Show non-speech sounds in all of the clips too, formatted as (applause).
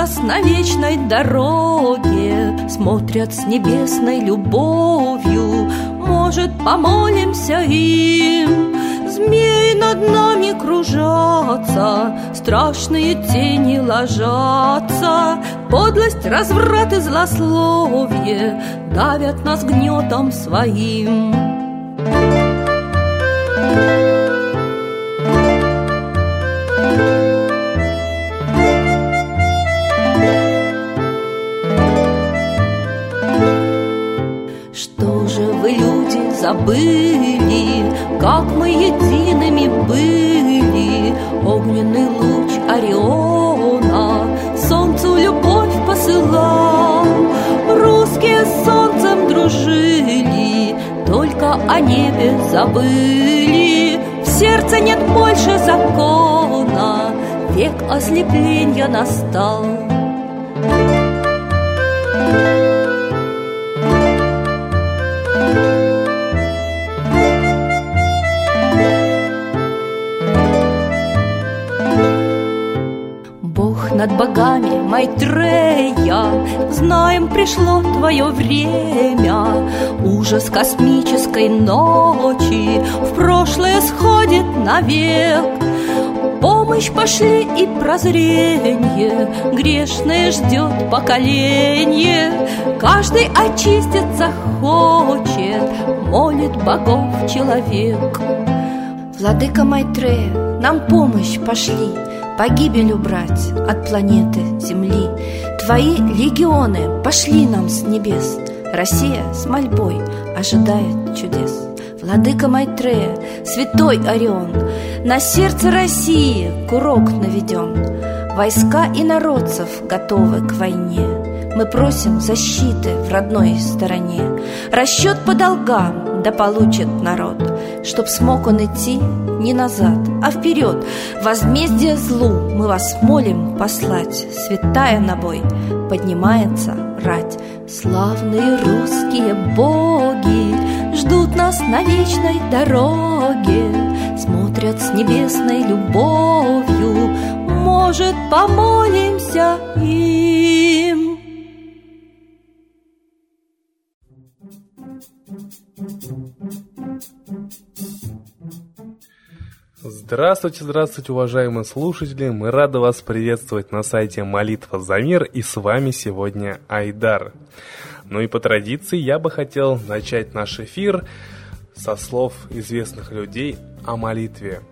нас на вечной дороге Смотрят с небесной любовью. Может, помолимся им? Змей над нами кружатся Страшные тени ложатся. Подлость, разврат и злословие Давят нас гнетом своим забыли, Как мы едиными были? Огненный луч Ориона Солнцу любовь посылал. Русские с солнцем дружили Только о небе забыли. В сердце нет больше закона Век ослепления настал Майтрея, Знаем, пришло твое время. Ужас космической ночи В прошлое сходит навек. Помощь пошли и прозрение, Грешное ждет поколение. Каждый очиститься хочет, Молит богов человек. Владыка Майтрея, нам помощь пошли Погибель убрать от планеты Земли. Твои легионы пошли нам с небес. Россия с мольбой ожидает чудес. Владыка Майтрея, святой Орион На сердце России курок наведен Войска и народцев готовы к войне. Мы просим защиты в родной стороне. Расчет по долгам да получит народ. Чтоб смог он идти не назад, а вперед. Возмездие злу мы вас молим послать. Святая на бой поднимается рать. Славные русские боги Ждут нас на вечной дороге. Смотрят с небесной любовью. Может, помолимся им Здравствуйте, здравствуйте, уважаемые слушатели! Мы рады вас приветствовать на сайте Молитва за мир и с вами сегодня Айдар. Ну и по традиции я бы хотел начать наш эфир со слов известных людей о молитве.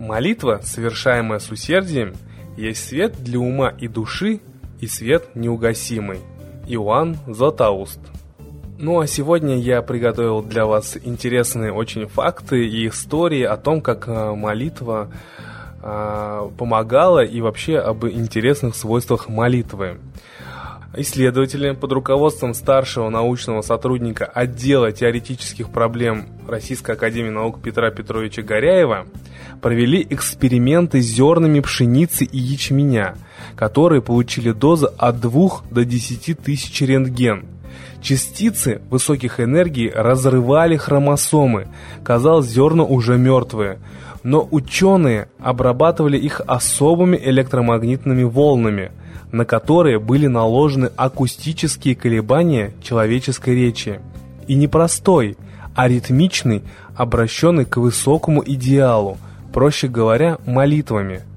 Молитва, совершаемая с усердием, есть свет для ума и души и свет неугасимый. Иоанн Златоуст. Ну а сегодня я приготовил для вас интересные очень факты и истории о том, как э, молитва э, помогала и вообще об интересных свойствах молитвы. Исследователи под руководством старшего научного сотрудника отдела теоретических проблем Российской Академии Наук Петра Петровича Горяева провели эксперименты с зернами пшеницы и ячменя, которые получили дозы от 2 до 10 тысяч рентген – Частицы высоких энергий разрывали хромосомы. Казалось, зерна уже мертвые. Но ученые обрабатывали их особыми электромагнитными волнами, на которые были наложены акустические колебания человеческой речи. И не простой, а ритмичный, обращенный к высокому идеалу, проще говоря, молитвами –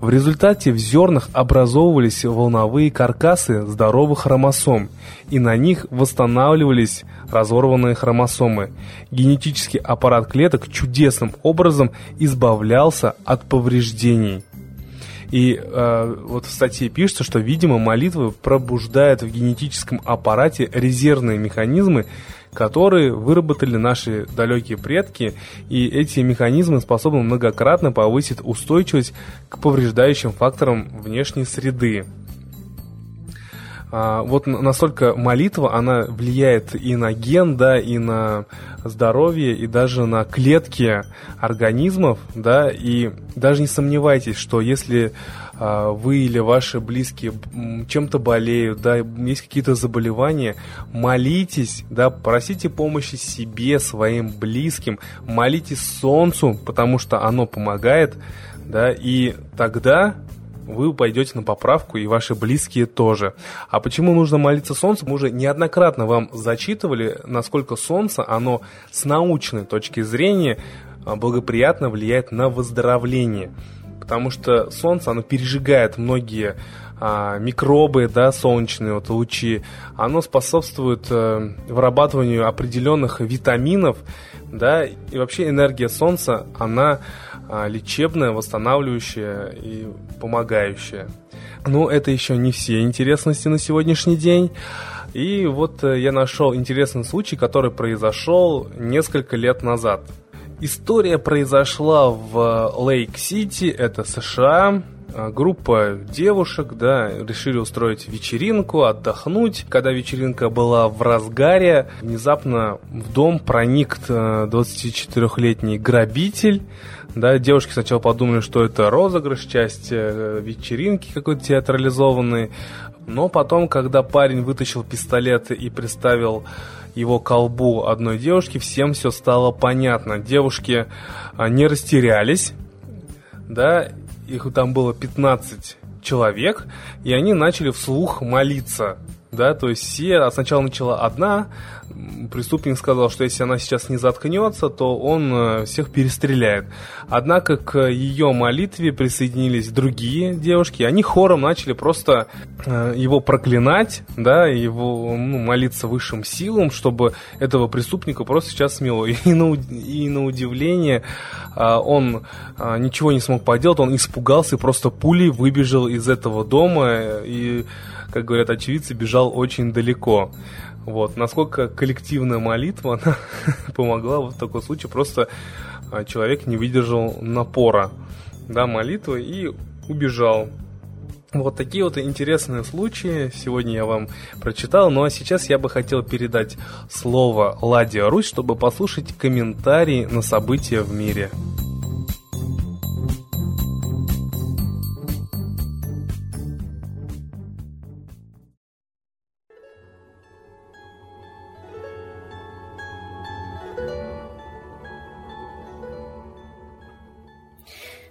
в результате в зернах образовывались волновые каркасы здоровых хромосом, и на них восстанавливались разорванные хромосомы. Генетический аппарат клеток чудесным образом избавлялся от повреждений. И э, вот в статье пишется, что, видимо, молитва пробуждает в генетическом аппарате резервные механизмы, которые выработали наши далекие предки, и эти механизмы способны многократно повысить устойчивость к повреждающим факторам внешней среды. А, вот настолько молитва, она влияет и на ген, да, и на здоровье, и даже на клетки организмов, да, и даже не сомневайтесь, что если вы или ваши близкие чем-то болеют, да, есть какие-то заболевания, молитесь, да, просите помощи себе, своим близким, молитесь солнцу, потому что оно помогает да, и тогда вы пойдете на поправку, и ваши близкие тоже. А почему нужно молиться Солнцу? Мы уже неоднократно вам зачитывали, насколько Солнце, оно с научной точки зрения а, благоприятно влияет на выздоровление. Потому что Солнце, оно пережигает многие а, микробы, да, солнечные вот лучи, оно способствует а, вырабатыванию определенных витаминов, да, и вообще энергия Солнца, она а, лечебная, восстанавливающая и помогающая. Но это еще не все интересности на сегодняшний день. И вот э, я нашел интересный случай, который произошел несколько лет назад. История произошла в Лейк-Сити, это США. А, группа девушек, да, решили устроить вечеринку, отдохнуть. Когда вечеринка была в разгаре, внезапно в дом проник 24-летний э, грабитель. Да, девушки сначала подумали, что это розыгрыш, часть э, вечеринки какой-то театрализованной. Но потом, когда парень вытащил пистолет и приставил его колбу одной девушки, всем все стало понятно. Девушки а, не растерялись, да, их там было 15 человек, и они начали вслух молиться, да, то есть все, сначала начала одна, преступник сказал, что если она сейчас не заткнется, то он э, всех перестреляет. Однако к ее молитве присоединились другие девушки, они хором начали просто э, его проклинать, да, его ну, молиться высшим силам, чтобы этого преступника просто сейчас смело. (laughs) И на, и на удивление э, он ничего не смог поделать, он испугался и просто пулей выбежал из этого дома и, как говорят очевидцы, бежал очень далеко. Вот, насколько коллективная молитва (laughs) она помогла вот в таком случае, просто а, человек не выдержал напора, да, молитвы и убежал. Вот такие вот интересные случаи сегодня я вам прочитал. Ну а сейчас я бы хотел передать слово Ладе Русь, чтобы послушать комментарии на события в мире.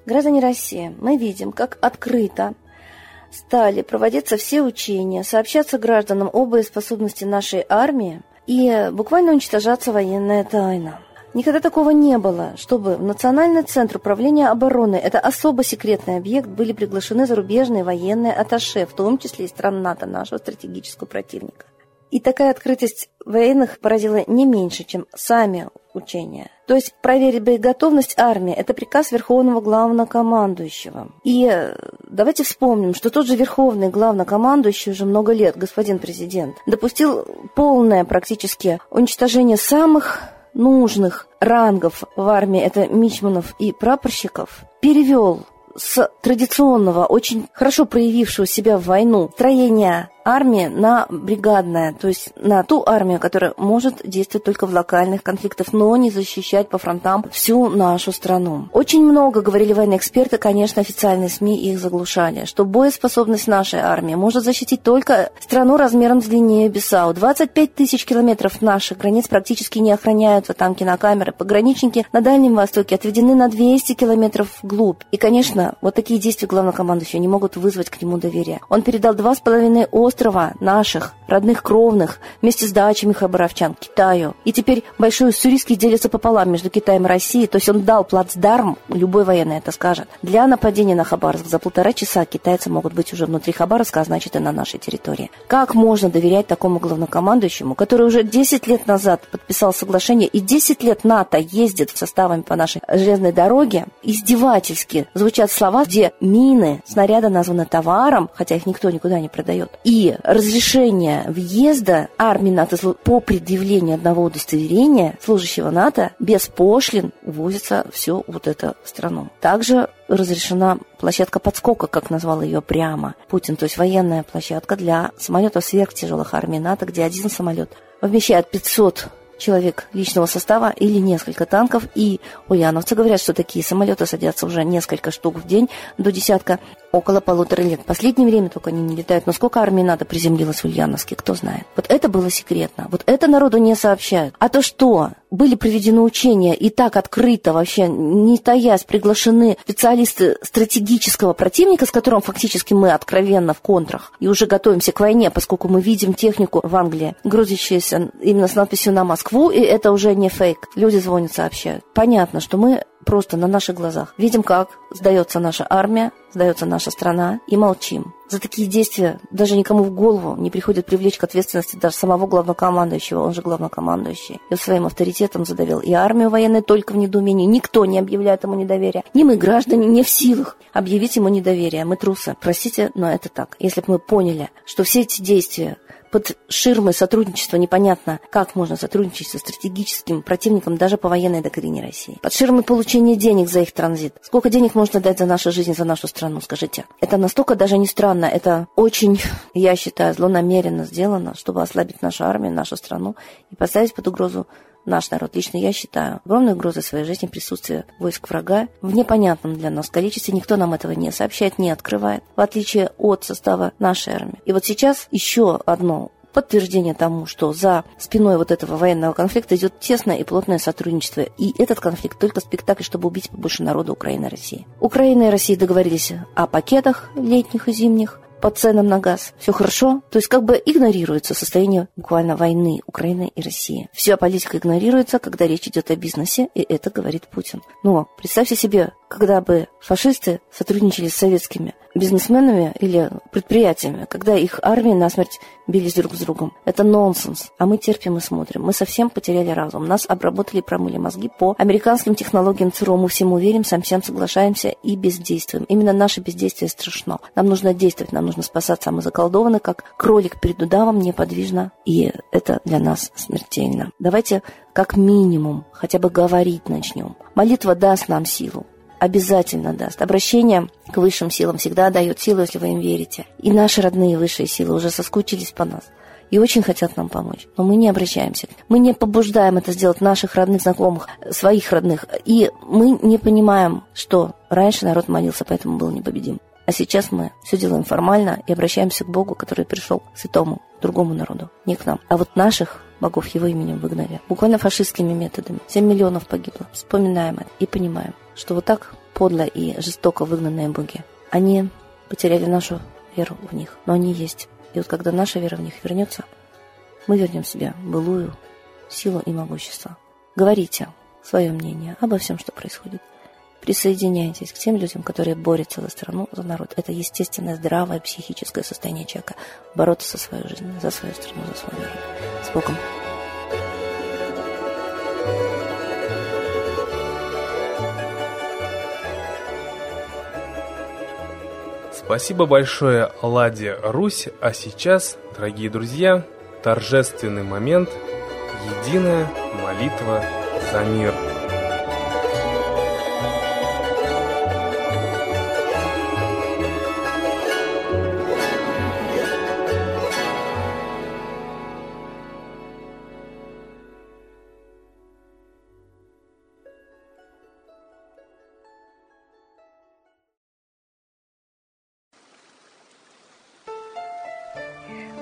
Граждане России, мы видим, как открыто стали проводиться все учения, сообщаться гражданам об боеспособности нашей армии и буквально уничтожаться военная тайна. Никогда такого не было, чтобы в Национальный центр управления обороны, это особо секретный объект, были приглашены зарубежные военные атташе, в том числе и стран НАТО, нашего стратегического противника. И такая открытость военных поразила не меньше, чем сами учения. То есть проверить боеготовность армии – это приказ Верховного Главнокомандующего. И э, давайте вспомним, что тот же Верховный Главнокомандующий уже много лет, господин президент, допустил полное практически уничтожение самых нужных рангов в армии, это мичманов и прапорщиков, перевел с традиционного, очень хорошо проявившего себя в войну строения армия на бригадное, то есть на ту армию, которая может действовать только в локальных конфликтах, но не защищать по фронтам всю нашу страну. Очень много говорили военные эксперты, конечно, официальные СМИ их заглушали, что боеспособность нашей армии может защитить только страну размером с длиннее Бисау. 25 тысяч километров наших границ практически не охраняют вот там кинокамеры. Пограничники на Дальнем Востоке отведены на 200 километров вглубь. И, конечно, вот такие действия главнокомандующего не могут вызвать к нему доверие. Он передал два с половиной острова наших, родных кровных, вместе с дачами хабаровчан, Китаю. И теперь Большой Уссурийский делится пополам между Китаем и Россией. То есть он дал плацдарм, любой военный это скажет, для нападения на Хабаровск. За полтора часа китайцы могут быть уже внутри Хабаровска, а значит и на нашей территории. Как можно доверять такому главнокомандующему, который уже 10 лет назад подписал соглашение, и 10 лет НАТО ездит составами по нашей железной дороге, издевательски звучат слова, где мины, снаряды названы товаром, хотя их никто никуда не продает, и разрешение въезда армии НАТО по предъявлению одного удостоверения служащего НАТО без пошлин увозится все вот это в страну. Также разрешена площадка подскока, как назвал ее прямо Путин, то есть военная площадка для самолетов сверхтяжелых армий НАТО, где один самолет вмещает 500 человек личного состава или несколько танков. И ульяновцы говорят, что такие самолеты садятся уже несколько штук в день, до десятка, около полутора лет. В последнее время только они не летают. Но сколько армии надо приземлилось в Ульяновске, кто знает. Вот это было секретно. Вот это народу не сообщают. А то что? Были проведены учения и так открыто вообще, не таясь, приглашены специалисты стратегического противника, с которым фактически мы откровенно в контрах и уже готовимся к войне, поскольку мы видим технику в Англии, грузящуюся именно с надписью на Москву, и это уже не фейк. Люди звонят, сообщают. Понятно, что мы просто на наших глазах. Видим, как сдается наша армия, сдается наша страна, и молчим. За такие действия даже никому в голову не приходит привлечь к ответственности даже самого главнокомандующего, он же главнокомандующий. И своим авторитетом задавил и армию военной только в недоумении. Никто не объявляет ему недоверия. Ни мы, граждане, не в силах объявить ему недоверие. Мы трусы. Простите, но это так. Если бы мы поняли, что все эти действия под ширмой сотрудничества непонятно, как можно сотрудничать со стратегическим противником даже по военной доктрине России. Под ширмой получения денег за их транзит. Сколько денег можно дать за нашу жизнь, за нашу страну, скажите? Это настолько даже не странно, это очень, (laughs) я считаю, злонамеренно сделано, чтобы ослабить нашу армию, нашу страну и поставить под угрозу наш народ. Лично я считаю огромной угрозой своей жизни присутствие войск врага в непонятном для нас количестве. Никто нам этого не сообщает, не открывает, в отличие от состава нашей армии. И вот сейчас еще одно подтверждение тому, что за спиной вот этого военного конфликта идет тесное и плотное сотрудничество. И этот конфликт только спектакль, чтобы убить побольше народа Украины и России. Украина и Россия договорились о пакетах летних и зимних, по ценам на газ. Все хорошо. То есть как бы игнорируется состояние буквально войны Украины и России. Вся политика игнорируется, когда речь идет о бизнесе, и это говорит Путин. Но представьте себе, когда бы фашисты сотрудничали с советскими бизнесменами или предприятиями, когда их армии насмерть бились друг с другом. Это нонсенс. А мы терпим и смотрим. Мы совсем потеряли разум. Нас обработали и промыли мозги по американским технологиям ЦРУ. Мы всему верим, сам всем соглашаемся и бездействуем. Именно наше бездействие страшно. Нам нужно действовать, нам нужно спасаться. А мы заколдованы, как кролик перед удавом, неподвижно. И это для нас смертельно. Давайте как минимум хотя бы говорить начнем. Молитва даст нам силу обязательно даст. Обращение к высшим силам всегда дает силу, если вы им верите. И наши родные высшие силы уже соскучились по нас и очень хотят нам помочь. Но мы не обращаемся. Мы не побуждаем это сделать наших родных, знакомых, своих родных. И мы не понимаем, что раньше народ молился, поэтому был непобедим. А сейчас мы все делаем формально и обращаемся к Богу, который пришел к святому, другому народу, не к нам. А вот наших богов его именем выгнали. Буквально фашистскими методами. 7 миллионов погибло. Вспоминаем это и понимаем, что вот так подло и жестоко выгнанные боги, они потеряли нашу веру в них, но они есть. И вот когда наша вера в них вернется, мы вернем себе былую силу и могущество. Говорите свое мнение обо всем, что происходит. Присоединяйтесь к тем людям, которые борются за страну, за народ. Это естественное, здравое психическое состояние человека. Бороться за свою жизнь, за свою страну, за свой народ. С Богом! Спасибо большое, Ладе Русь. А сейчас, дорогие друзья, торжественный момент – единая молитва за мир.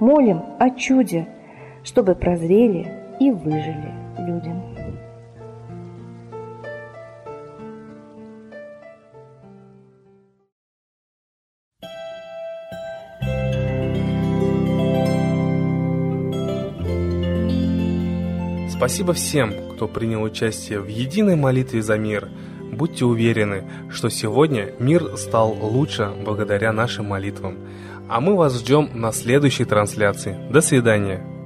Молим о чуде, чтобы прозрели и выжили люди. Спасибо всем, кто принял участие в единой молитве за мир. Будьте уверены, что сегодня мир стал лучше благодаря нашим молитвам. А мы вас ждем на следующей трансляции. До свидания.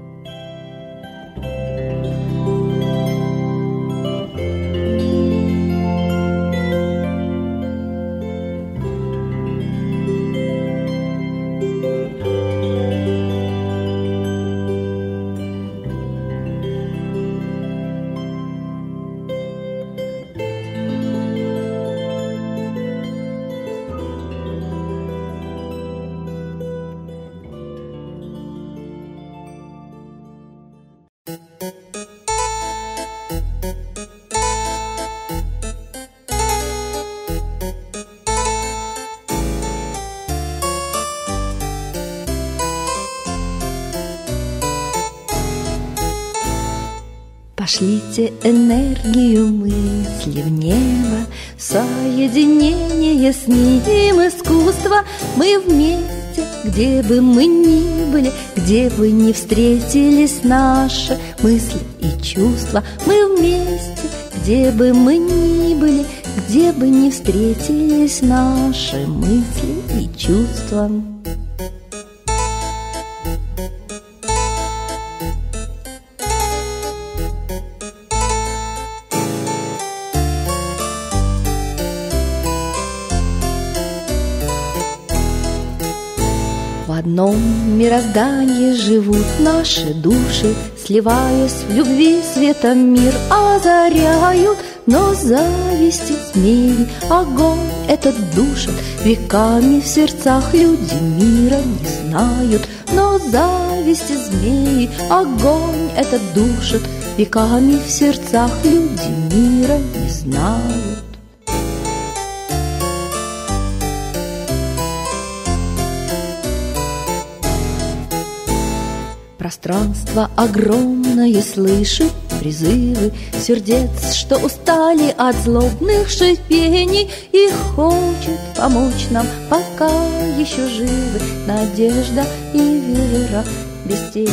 Пошлите энергию мысли в небо, Соединение с ним искусство. Мы вместе, где бы мы ни были, Где бы ни встретились наши мысли и чувства. Мы вместе, где бы мы ни были, Где бы ни встретились наши мысли и чувства. В одном мироздании живут наши души, Сливаясь в любви светом мир озаряют, Но зависти змеи огонь этот душит, Веками в сердцах люди мира не знают, Но зависти змеи огонь этот душит, Веками в сердцах люди мира не знают. Пространство огромное слышит призывы Сердец, что устали от злобных шипений И хочет помочь нам, пока еще живы. Надежда и вера без тени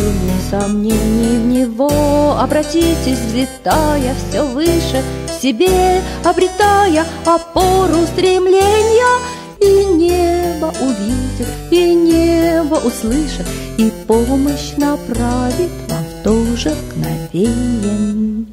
сомнений в него. Обратитесь, взлетая все выше себе Обретая опору стремления И небо увидит, и небо услышит И помощь направит вам в то же мгновение.